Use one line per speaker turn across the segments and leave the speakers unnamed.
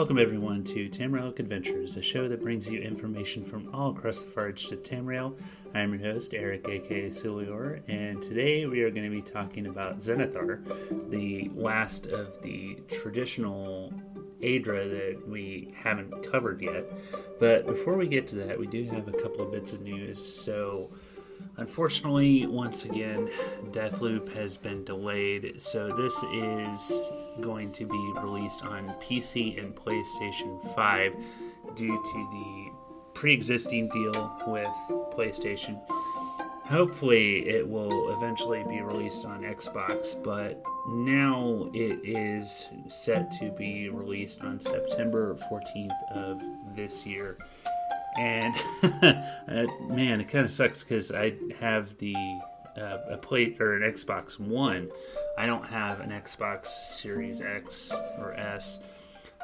Welcome, everyone, to Tamriel Adventures, a show that brings you information from all across the far edge of Tamriel. I am your host, Eric, aka Sulior, and today we are going to be talking about Zenithar, the last of the traditional Aedra that we haven't covered yet. But before we get to that, we do have a couple of bits of news. So, Unfortunately, once again, Deathloop has been delayed, so this is going to be released on PC and PlayStation 5 due to the pre existing deal with PlayStation. Hopefully, it will eventually be released on Xbox, but now it is set to be released on September 14th of this year and uh, man, it kind of sucks because I have the uh, a plate or an Xbox One. I don't have an Xbox Series X or S.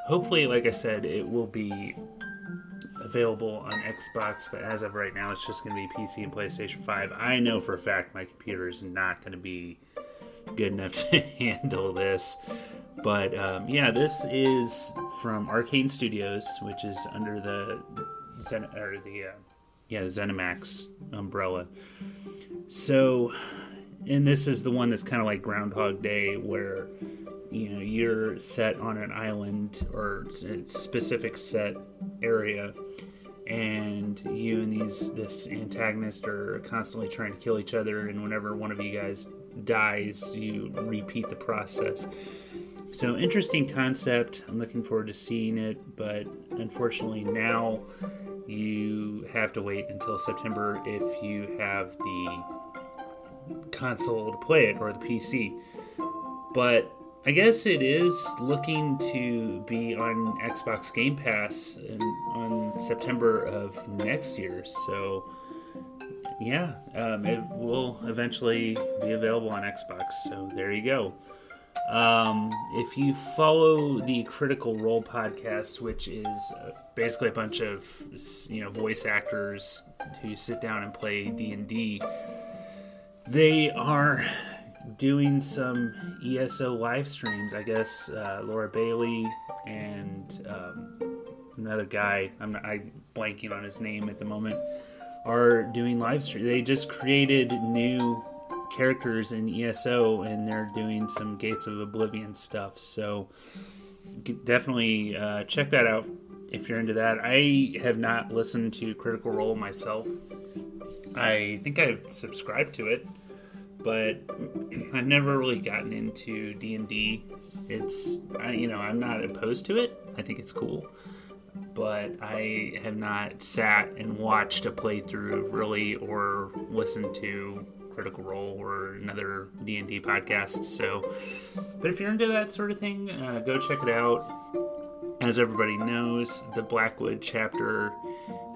Hopefully, like I said, it will be available on Xbox, but as of right now, it's just going to be PC and PlayStation 5. I know for a fact my computer is not going to be good enough to handle this. But um, yeah, this is from Arkane Studios, which is under the Zen or the uh, yeah ZeniMax umbrella. So, and this is the one that's kind of like Groundhog Day, where you know you're set on an island or a specific set area, and you and these this antagonist are constantly trying to kill each other, and whenever one of you guys dies, you repeat the process. So interesting concept. I'm looking forward to seeing it, but unfortunately now have to wait until September if you have the console to play it or the PC. But I guess it is looking to be on Xbox Game Pass in, on September of next year. So, yeah, um, it will eventually be available on Xbox. So, there you go. Um, if you follow the Critical Role podcast, which is basically a bunch of you know voice actors who sit down and play D and D, they are doing some ESO live streams. I guess uh, Laura Bailey and um, another guy. I'm I'm blanking on his name at the moment. Are doing live stream. They just created new characters in ESO, and they're doing some Gates of Oblivion stuff. So definitely uh, check that out if you're into that. I have not listened to Critical Role myself. I think I've subscribed to it, but I've never really gotten into D and D. It's I, you know I'm not opposed to it. I think it's cool, but I have not sat and watched a playthrough really or listened to Critical Role or another D and D podcast. So, but if you're into that sort of thing, uh, go check it out. As everybody knows, the Blackwood chapter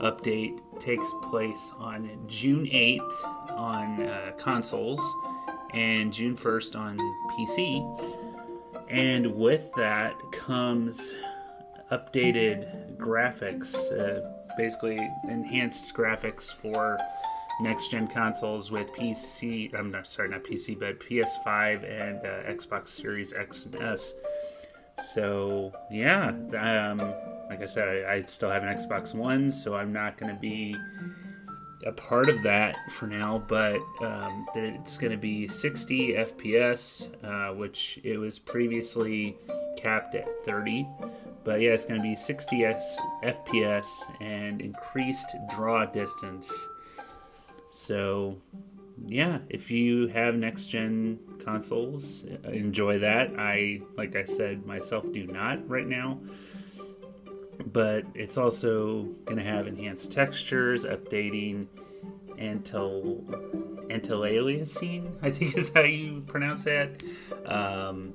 update takes place on June 8th on uh, consoles and June 1st on PC. And with that comes updated graphics, uh, basically enhanced graphics for next gen consoles with PC. I'm not sorry, not PC, but PS5 and uh, Xbox Series X and S. So yeah, um, like I said, I, I, still have an Xbox One, so I'm not going to be a part of that for now. But um, it's going to be 60 FPS, uh, which it was previously capped at 30. But yeah, it's going to be 60 FPS and increased draw distance so, yeah, if you have next gen consoles, enjoy that. I, like I said, myself do not right now. But it's also going to have enhanced textures, updating antil anti-aliasing, I think is how you pronounce that. Um,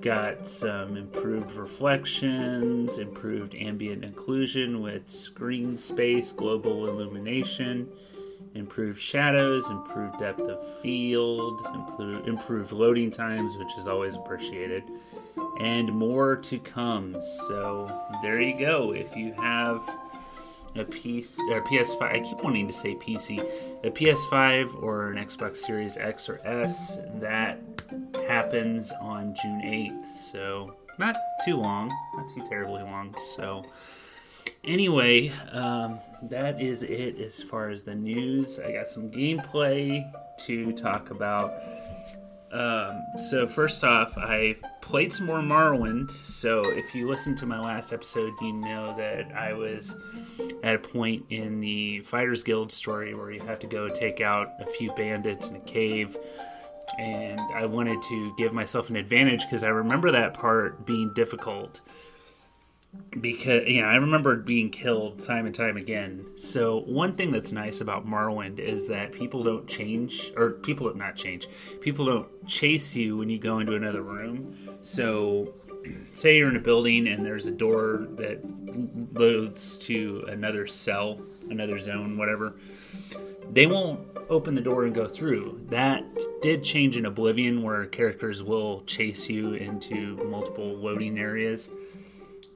got some improved reflections, improved ambient occlusion with screen space, global illumination improved shadows, improved depth of field, improved loading times, which is always appreciated, and more to come. So there you go. If you have a piece or PS5, I keep wanting to say PC, a PS5 or an Xbox Series X or S, that happens on June 8th. So not too long, not too terribly long. So, anyway, um, that is it as far as the news. I got some gameplay to talk about. Um, so first off, I played some more Morrowind. So if you listened to my last episode, you know that I was at a point in the Fighters Guild story where you have to go take out a few bandits in a cave. And I wanted to give myself an advantage because I remember that part being difficult because you know I remember being killed time and time again. So one thing that's nice about Morrowind is that people don't change, or people not change. People don't chase you when you go into another room. So say you're in a building and there's a door that loads to another cell, another zone, whatever. They won't open the door and go through. That did change in Oblivion, where characters will chase you into multiple loading areas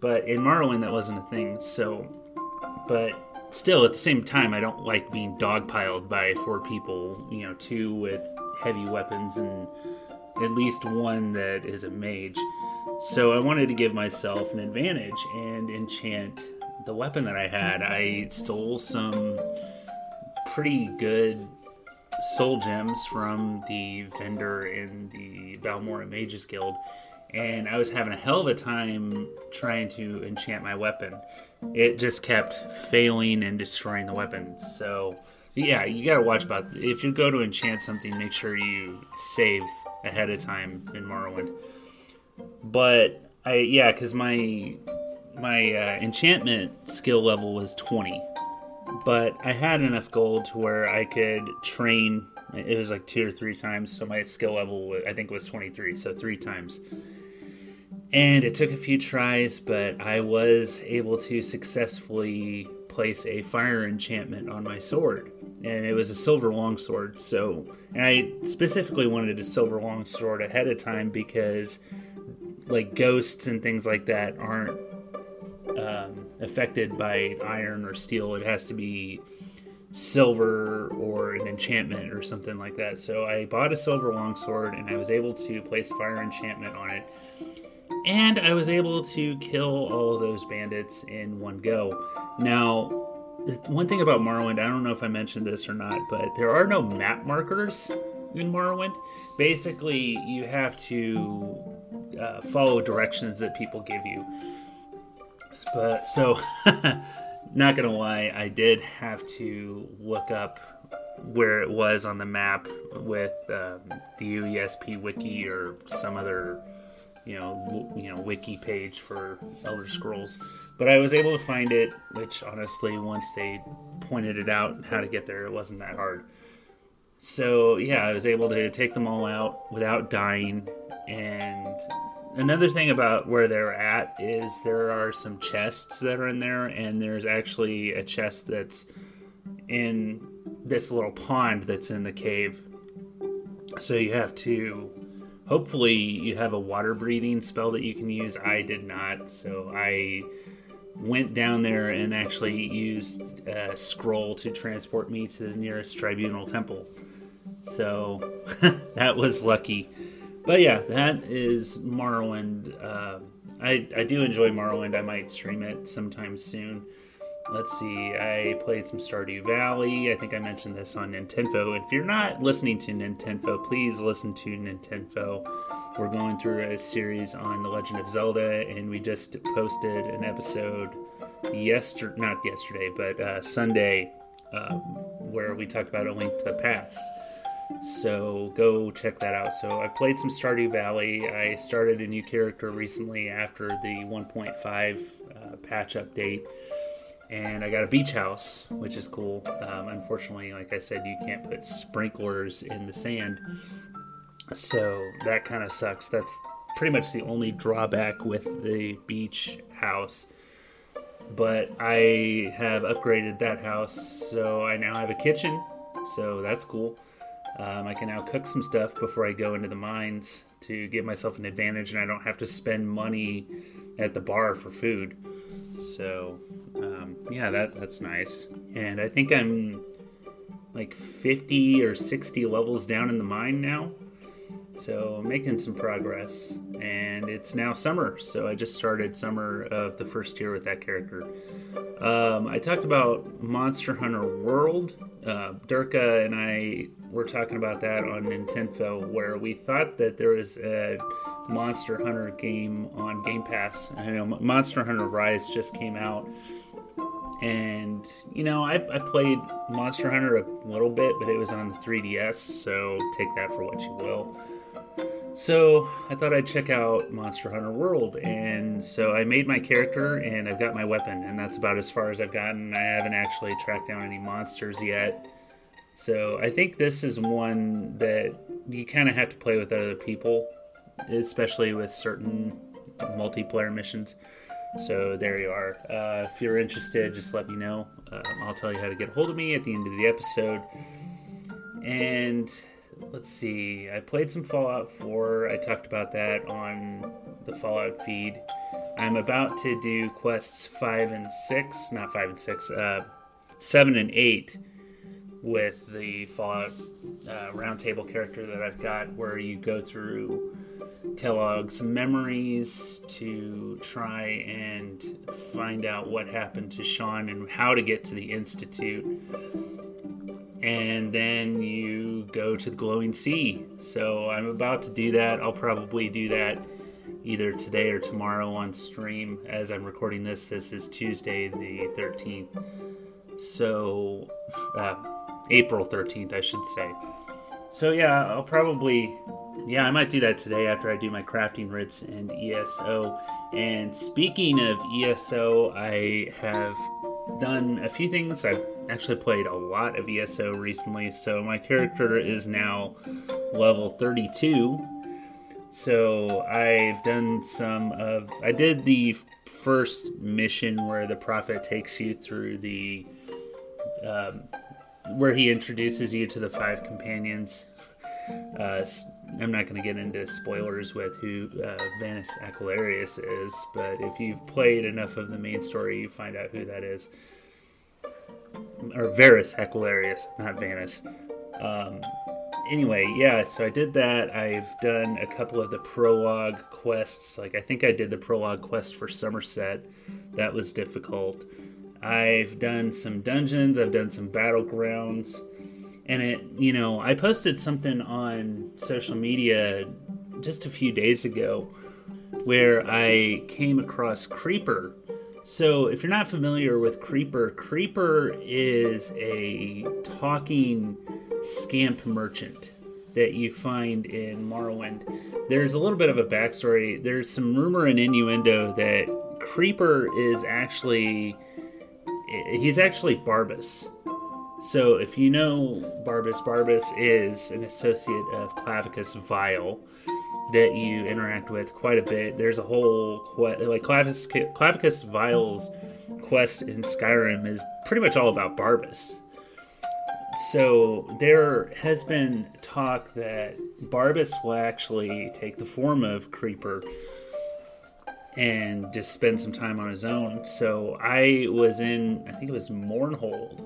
but in Morrowind, that wasn't a thing. So, but still, at the same time, I don't like being dogpiled by four people. You know, two with heavy weapons and at least one that is a mage. So I wanted to give myself an advantage and enchant the weapon that I had. I stole some pretty good soul gems from the vendor in the Balmora Mages Guild and I was having a hell of a time trying to enchant my weapon. It just kept failing and destroying the weapon. So, yeah, you gotta watch about. If you go to enchant something, make sure you save ahead of time in Morrowind. But I, yeah, because my my uh, enchantment skill level was 20, but I had enough gold to where I could train. It was like two or three times, so my skill level I think was 23, so three times and it took a few tries, but I was able to successfully place a fire enchantment on my sword. And it was a silver longsword. So, and I specifically wanted a silver longsword ahead of time because, like, ghosts and things like that aren't um, affected by iron or steel. It has to be silver or an enchantment or something like that. So I bought a silver longsword and I was able to place fire enchantment on it and I was able to kill all those bandits in one go. Now, one thing about Morrowind, I don't know if I mentioned this or not, but there are no map markers in Morrowind. Basically, you have to uh, follow directions that people give you. But so, not gonna lie, I did have to look up where it was on the map with um, the UESP wiki or some other you know, you know, wiki page for Elder Scrolls. But I was able to find it, which honestly, once they pointed it out how to get there, it wasn't that hard. So yeah, I was able to take them all out without dying. And another thing about where they're at is there are some chests that are in there, and there's actually a chest that's in this little pond that's in the cave. So you have to hopefully you have a water breathing spell that you can use. I did not, so I went down there and actually used a scroll to transport me to the nearest tribunal temple. So that was lucky. But yeah, that is Morrowind. Uh, I, I do enjoy Morrowind. I might stream it sometime soon. Let's see, I played some Stardew Valley. I think I mentioned this on Nintendo. If you're not listening to Nintendo, please listen to Nintendo. We're going through a series on The Legend of Zelda, and we just posted an episode yesterday, not yesterday, but uh, Sunday, um, where we talked about A Link to the Past. So go check that out. So I played some Stardew Valley. I started a new character recently after the 1.5 uh, patch update and I got a beach house, which is cool. Um, unfortunately, like I said, you can't put sprinklers in the sand, so that kind of sucks. That's pretty much the only drawback with the beach house. But I have upgraded that house, so I now have a kitchen, so that's cool. Um, I can now cook some stuff before I go into the mines to give myself an advantage, and I don't have to spend money at the bar for food. So, um, yeah, that that's nice. And I think I'm like 50 or 60 levels down in the mine now. So making some progress, and it's now summer. So I just started summer of the first year with that character. Um, I talked about Monster Hunter World. Uh, Durka and I were talking about that on Nintendo, where we thought that there was a Monster Hunter game on Game Pass. I know Monster Hunter Rise just came out, and you know I, I played Monster Hunter a little bit, but it was on the 3DS, so take that for what you will. So I thought I'd check out Monster Hunter World, and so I made my character, and I've got my weapon, and that's about as far as I've gotten. I haven't actually tracked down any monsters yet. So I think this is one that you kind of have to play with other people, especially with certain multiplayer missions. So there you are. Uh, if you're interested, just let me know. Um, I'll tell you how to get a hold of me at the end of the episode. And let's see. I played some Fallout 4. I talked about that on the Fallout feed. I'm about to do quests 5 and 6, not 5 and 6, uh, 7 and 8 with the Fallout uh, roundtable character that I've got, where you go through Kellogg's memories to try and find out what happened to Sean and how to get to the Institute. And then you go to the Glowing Sea. So I'm about to do that. I'll probably do that either today or tomorrow on stream. As I'm recording this, this is Tuesday, the 13th. So, uh, April 13th, I should say. So, yeah, I'll probably yeah, I might do that today after I do my crafting writs and ESO. And speaking of ESO, I have done a few things. I've actually played a lot of ESO recently, so my character is now level 32. So I've done some of. I did the first mission where the prophet takes you through the. Um, where he introduces you to the five companions. Uh, I'm not going to get into spoilers with who uh, Vanus Aquilarius is, but if you've played enough of the main story, you find out who that is. Or Varus Aquilarius, not Vanus. Um, anyway, yeah, so I did that. I've done a couple of the prologue quests. Like, I think I did the prologue quest for Somerset. That was difficult. I've done some dungeons, I've done some battlegrounds and it you know i posted something on social media just a few days ago where i came across creeper so if you're not familiar with creeper creeper is a talking scamp merchant that you find in morrowind. There's a little bit of a backstory. There's some rumor and innuendo that creeper is actually he's actually barbas. So, if you know Barbas, Barbas is an associate of Clavicus Vile that you interact with quite a bit. There's a whole quest, like Clavicus, Clavicus Vile's quest in Skyrim is pretty much all about Barbas. So there has been talk that Barbas will actually take the form of Creeper and just spend some time on his own. So I was in, I think it was Mournhold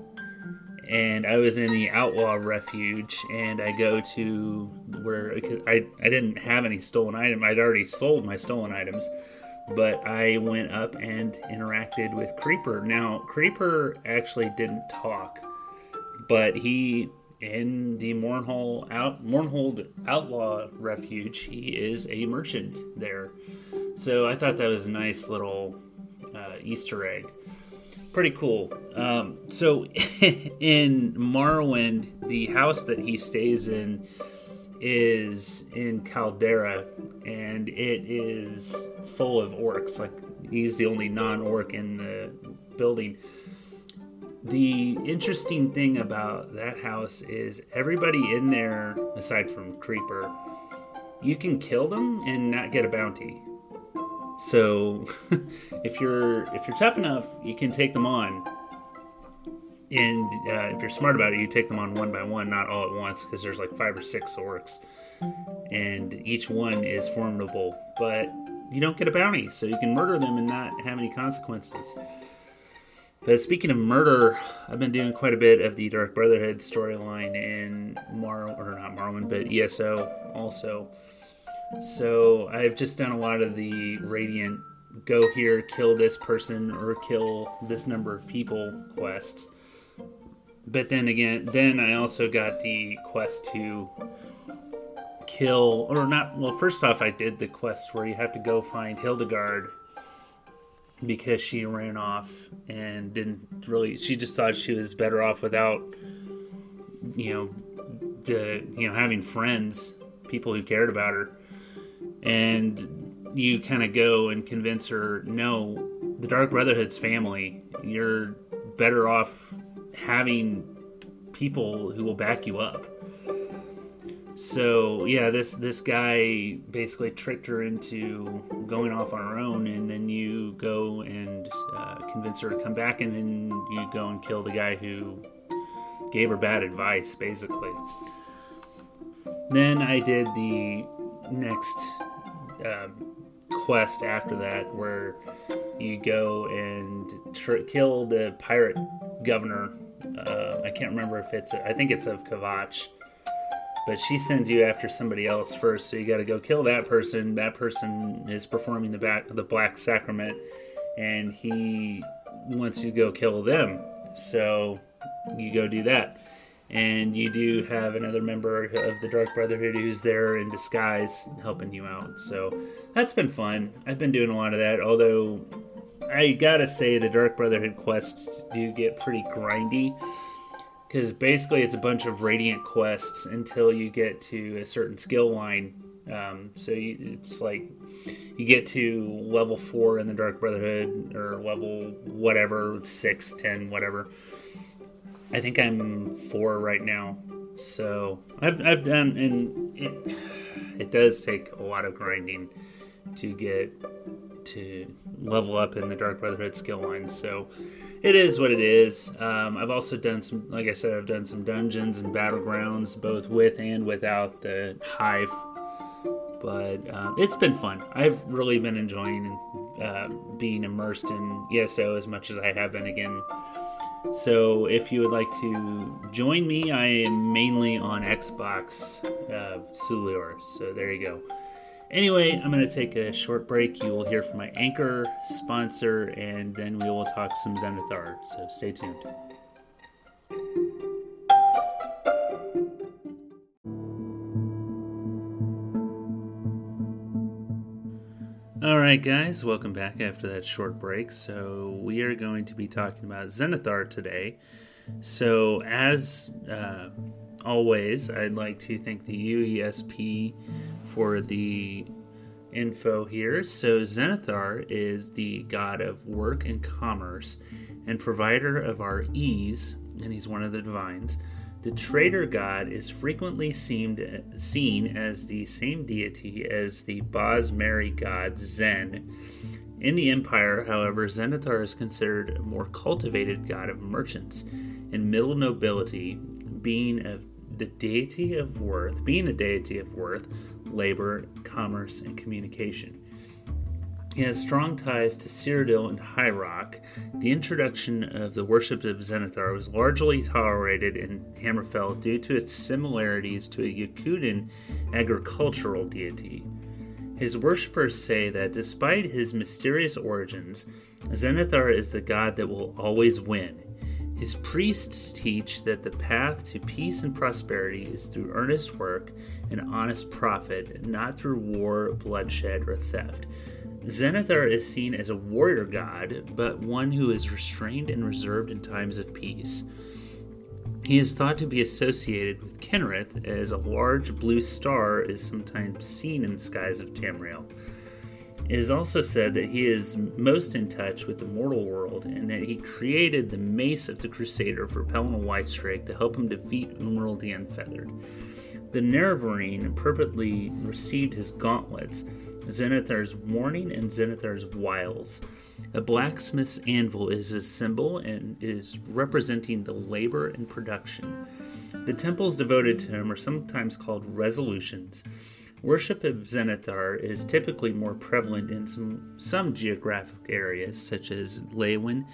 and I was in the outlaw refuge, and I go to where because I I didn't have any stolen item. I'd already sold my stolen items, but I went up and interacted with Creeper. Now Creeper actually didn't talk, but he in the Mournhold out Mournhold outlaw refuge, he is a merchant there. So I thought that was a nice little uh, Easter egg pretty cool. Um, so in Morrowind, the house that he stays in is in Caldera, and it is full of orcs. Like he's the only non-orc in the building. The interesting thing about that house is everybody in there, aside from Creeper, you can kill them and not get a bounty. So if you're if you're tough enough, you can take them on. And uh, if you're smart about it, you take them on one by one, not all at once, because there's like five or six orcs, and each one is formidable. But you don't get a bounty, so you can murder them and not have any consequences. But speaking of murder, I've been doing quite a bit of the Dark Brotherhood storyline in Mar or not Morrowind, but ESO also. So I've just done a lot of the Radiant go here, kill this person, or kill this number of people quests. But then again, then I also got the quest to kill, or not. Well, first off, I did the quest where you have to go find Hildegard because she ran off and didn't really. She just thought she was better off without, you know, the you know having friends, people who cared about her, and you kind of go and convince her, no, the Dark Brotherhood's family. You're better off having people who will back you up. So yeah, this this guy basically tricked her into going off on her own, and then you go and uh, convince her to come back, and then you go and kill the guy who gave her bad advice, basically. Then I did the next uh, quest after that, where you go and tr- kill the pirate governor. Uh, I can't remember if it's I think it's of Kvatch but she sends you after somebody else first so you got to go kill that person that person is performing the back the black sacrament and he wants you to go kill them so you go do that and you do have another member of the dark brotherhood who's there in disguise helping you out so that's been fun i've been doing a lot of that although i gotta say the dark brotherhood quests do get pretty grindy because basically it's a bunch of radiant quests until you get to a certain skill line. Um, so you, it's like you get to level four in the Dark Brotherhood or level whatever six, ten, whatever. I think I'm four right now. So I've I've done and it it does take a lot of grinding to get to level up in the Dark Brotherhood skill line. So it is what it is. Um, I've also done some, like I said, I've done some dungeons and battlegrounds, both with and without the hive. But uh, it's been fun. I've really been enjoying uh, being immersed in ESO as much as I have been again. So if you would like to join me, I am mainly on Xbox uh, Sulior. So there you go. Anyway, I'm going to take a short break. You will hear from my anchor sponsor, and then we will talk some Zenithar. So stay tuned. All right, guys, welcome back after that short break. So, we are going to be talking about Zenithar today. So, as uh, always, I'd like to thank the UESP for the info here. So, Zenithar is the god of work and commerce and provider of our ease, and he's one of the divines. The trader god is frequently seemed, seen as the same deity as the Bosmeri god Zen. In the Empire, however, Zenithar is considered a more cultivated god of merchants and middle nobility, being of the deity of worth, being a deity of worth, labor, commerce, and communication. He has strong ties to Cyrodiil and High Rock. The introduction of the worship of Zenithar was largely tolerated in Hammerfell due to its similarities to a Yokudan agricultural deity. His worshippers say that despite his mysterious origins, Zenithar is the god that will always win, his priests teach that the path to peace and prosperity is through earnest work and honest profit, not through war, bloodshed, or theft. Zenithar is seen as a warrior god, but one who is restrained and reserved in times of peace. He is thought to be associated with Kynareth, as a large blue star is sometimes seen in the skies of Tamriel. It is also said that he is most in touch with the mortal world and that he created the Mace of the Crusader for Pelinal Whitestrake to help him defeat Umaril the Unfeathered. The Nerevarine purportedly received his gauntlets, Zenithar's warning and Zenithar's wiles. A blacksmith's anvil is his symbol and is representing the labor and production. The temples devoted to him are sometimes called resolutions Worship of Zenithar is typically more prevalent in some, some geographic areas, such as Leyawiin,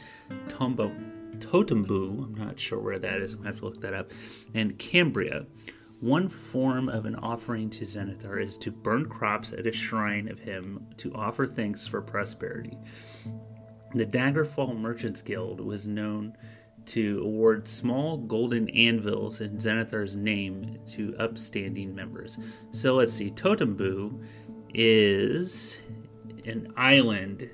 Tombo, Totambu, I'm not sure where that is, I'm to have to look that up, and Kambria. One form of an offering to Zenithar is to burn crops at a shrine of him to offer thanks for prosperity. The Daggerfall Merchants Guild was known to award small golden anvils in Zenithar's name to upstanding members. So let's see, Totambu is an island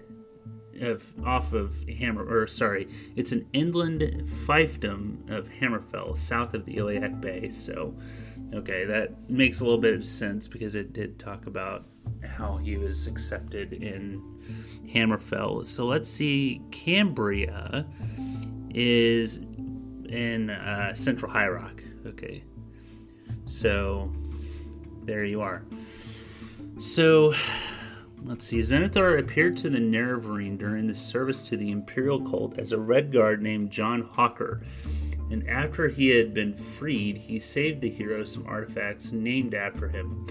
of off of Hammer, or sorry, it's an inland fiefdom of Hammerfell, south of the Iliac Bay. So, okay, that makes a little bit of sense because it did talk about how he was accepted in Hammerfell. So let's see, Kambria is in uh, Central High Rock. Okay, so there you are. So let's see. Zenithar appeared to the Nerevarine during the service to the Imperial cult as a Red Guard named John Hawker. And after he had been freed, he saved the hero some artifacts named after him.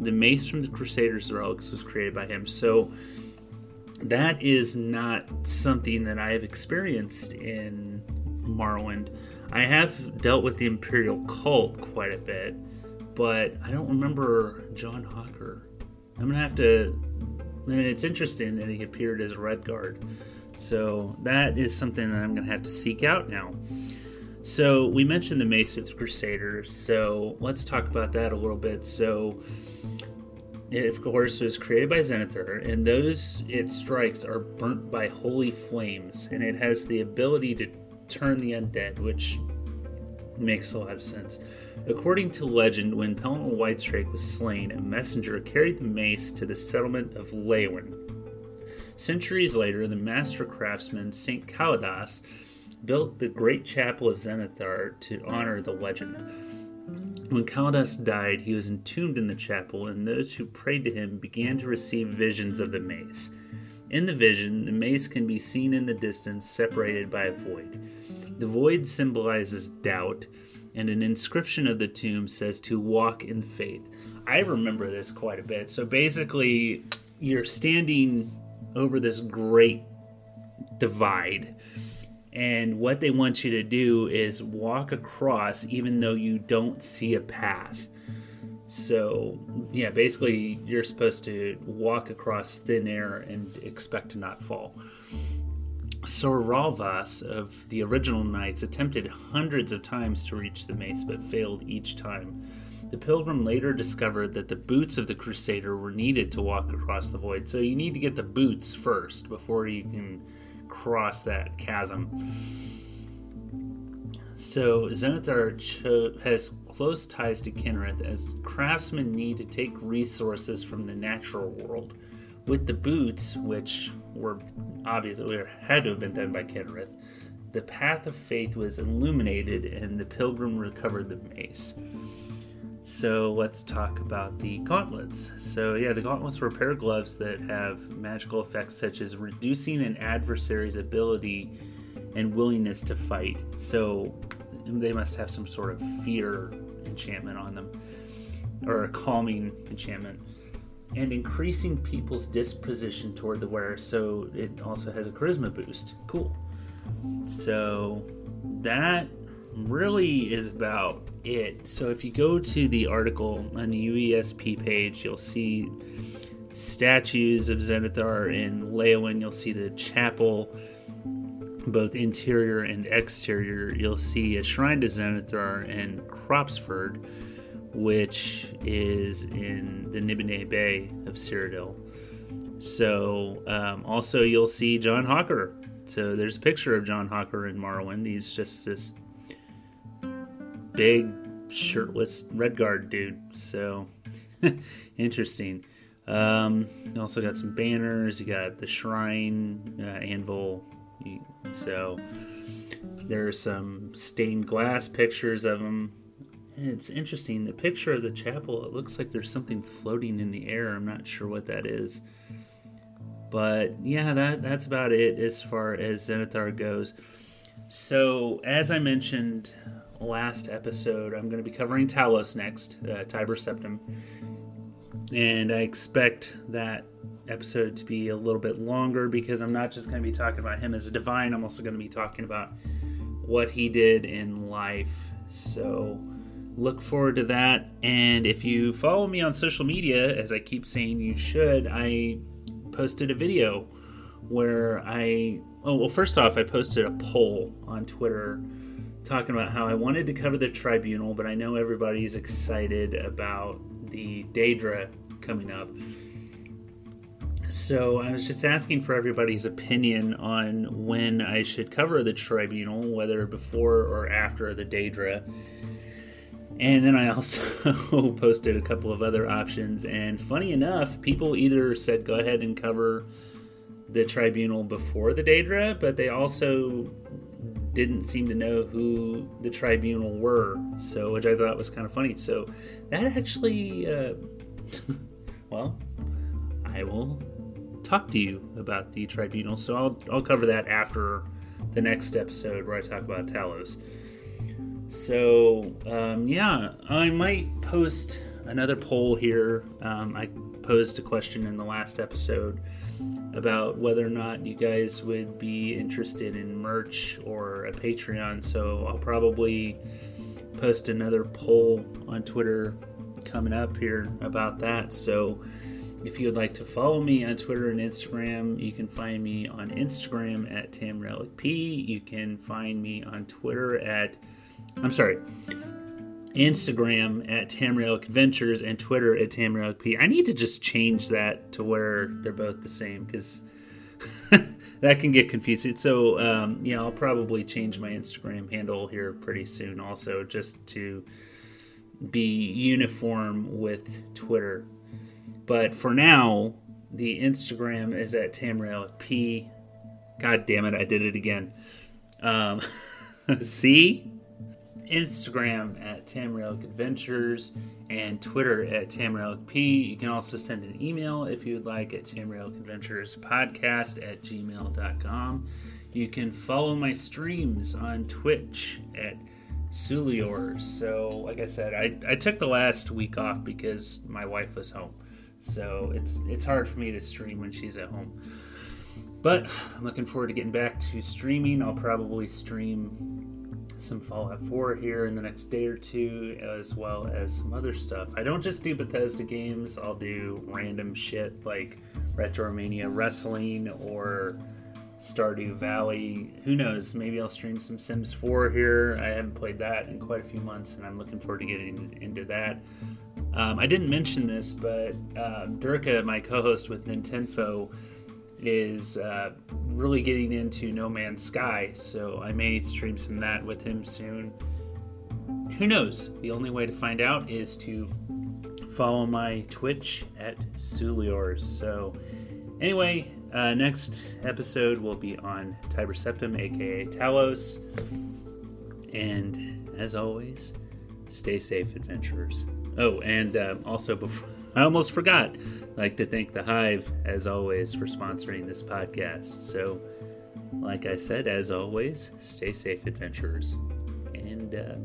The mace from the Crusaders' relics was created by him. So that is not something that I have experienced in Morrowind. I have dealt with the Imperial cult quite a bit, but I don't remember John Hawker. I'm gonna have to. And it's interesting that he appeared as a Red Guard, so that is something that I'm gonna have to seek out now. So we mentioned the Mace of the Crusaders, so let's talk about that a little bit. So it, of course, was created by Zenithar, and those it strikes are burnt by holy flames, and it has the ability to turn the undead, which makes a lot of sense. According to legend, when Pelinal Whitestrake was slain, a messenger carried the mace to the settlement of Leyawiin. Centuries later, the master craftsman St. Caladas built the great chapel of Zenithar to honor the legend. When Caladas died, he was entombed in the chapel, and those who prayed to him began to receive visions of the mace. In the vision, the mace can be seen in the distance, separated by a void. The void symbolizes doubt, and an inscription of the tomb says to walk in faith. I remember this quite a bit. So basically, you're standing over this great divide and what they want you to do is walk across even though you don't see a path. So, yeah, basically, you're supposed to walk across thin air and expect to not fall. Sir Ralvas of the original Knights attempted hundreds of times to reach the mace but failed each time. The pilgrim later discovered that the boots of the crusader were needed to walk across the void, so you need to get the boots first before you can cross that chasm. So Zenithar cho- has close ties to Kynareth as craftsmen need to take resources from the natural world. With the boots, which were obviously had to have been done by Kynareth, the path of faith was illuminated and the pilgrim recovered the mace. So let's talk about the gauntlets. So yeah, the gauntlets were a pair of gloves that have magical effects such as reducing an adversary's ability and willingness to fight. So they must have some sort of fear enchantment on them, or a calming enchantment, and increasing people's disposition toward the wearer. So it also has a charisma boost. Cool. So that really is about it. So if you go to the article on the UESP page, you'll see statues of Zenithar in Leyawiin. You'll see the chapel, both interior and exterior. You'll see a shrine to Zenithar in Cropsford, which is in the Nibene Bay of Cyrodiil. So um, also you'll see John Hawker. So there's a picture of John Hawker in Morrowind. He's just this big shirtless red guard dude. So interesting. Um, you also got some banners. You got the shrine uh, anvil. So there's some stained glass pictures of them. And it's interesting. The picture of the chapel. It looks like there's something floating in the air. I'm not sure what that is. But yeah, that that's about it as far as Zenithar goes. So as I mentioned last episode, I'm going to be covering Talos next, uh, Tiber Septim. and I expect that episode to be a little bit longer because I'm not just going to be talking about him as a divine, I'm also going to be talking about what he did in life. So look forward to that. And if you follow me on social media, as I keep saying you should, I posted a video where I, oh, well, first off, I posted a poll on Twitter talking about how I wanted to cover the tribunal, but I know everybody's excited about the Daedra coming up. So I was just asking for everybody's opinion on when I should cover the tribunal, whether before or after the Daedra. And then I also posted a couple of other options. And funny enough, people either said go ahead and cover the tribunal before the Daedra, but they also didn't seem to know who the tribunal were. So, which I thought was kind of funny. So that actually, uh, well, I will talk to you about the tribunal. So I'll I'll cover that after the next episode where I talk about Talos. So, um, yeah, I might post another poll here. Um, I posed a question in the last episode about whether or not you guys would be interested in merch or a Patreon. So, I'll probably post another poll on Twitter coming up here about that. So, if you would like to follow me on Twitter and Instagram, you can find me on Instagram at Tamrielic P. You can find me on Twitter at I'm sorry. Instagram at Tamrielic Adventures and Twitter at Tamrielic P. I need to just change that to where they're both the same because that can get confusing. So, um, yeah, I'll probably change my Instagram handle here pretty soon also just to be uniform with Twitter. But for now, the Instagram is at Tamrielic P. God damn it, I did it again. Um, see? Instagram at Tamrielic Adventures and Twitter at Tamrielic P. You can also send an email if you would like at Tamrielic Adventures Podcast at gmail.com. You can follow my streams on Twitch at Sulior. So, like I said, I, I took the last week off because my wife was home. So it's it's hard for me to stream when she's at home. But I'm looking forward to getting back to streaming. I'll probably stream some Fallout 4 here in the next day or two, as well as some other stuff. I don't just do Bethesda games, I'll do random shit like Retromania Wrestling or Stardew Valley. Who knows? Maybe I'll stream some Sims 4 here. I haven't played that in quite a few months, and I'm looking forward to getting into that. Um, I didn't mention this, but uh, Durka, my co host with Nintendo, is uh, really getting into No Man's Sky, so I may stream some that with him soon. Who knows? The only way to find out is to follow my Twitch at Suliors. So, anyway, uh, next episode will be on Tiber Septim, aka Talos. And as always, stay safe, adventurers. Oh, and uh, also before I almost forgot. I'd like to thank the Hive, as always, for sponsoring this podcast. So, like I said, as always, stay safe, adventurers. And uh,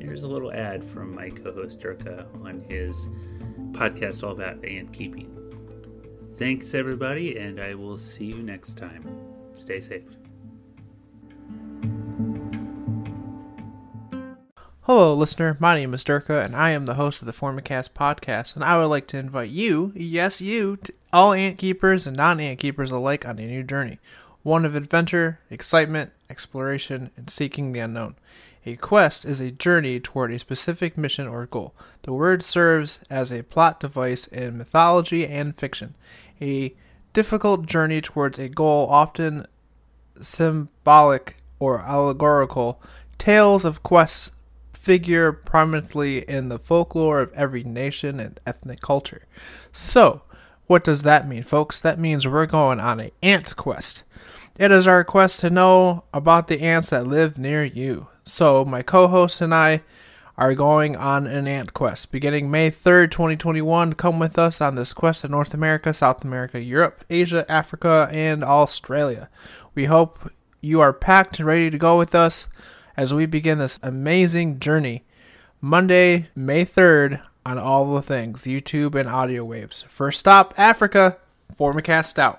here's a little ad from my co host Durka on his podcast all about ant keeping. Thanks, everybody, and I will see you next time. Stay safe.
Hello, listener. My name is Durka, and I am the host of the Formicast podcast. And I would like to invite you, yes, you, all ant keepers and non ant keepers alike, on a new journey one of adventure, excitement, exploration, and seeking the unknown. A quest is a journey toward a specific mission or goal. The word serves as a plot device in mythology and fiction. A difficult journey towards a goal, often symbolic or allegorical. Tales of quests figure prominently in the folklore of every nation and ethnic culture. So, what does that mean, folks? That means we're going on an ant quest. It is our quest to know about the ants that live near you. So, my co host and I are going on an ant quest. Beginning May 3rd, 2021, come with us on this quest to North America, South America, Europe, Asia, Africa, and Australia. We hope you are packed and ready to go with us as we begin this amazing journey. Monday, May 3rd, on all the things YouTube and audio waves. First stop, Africa. Formicast out.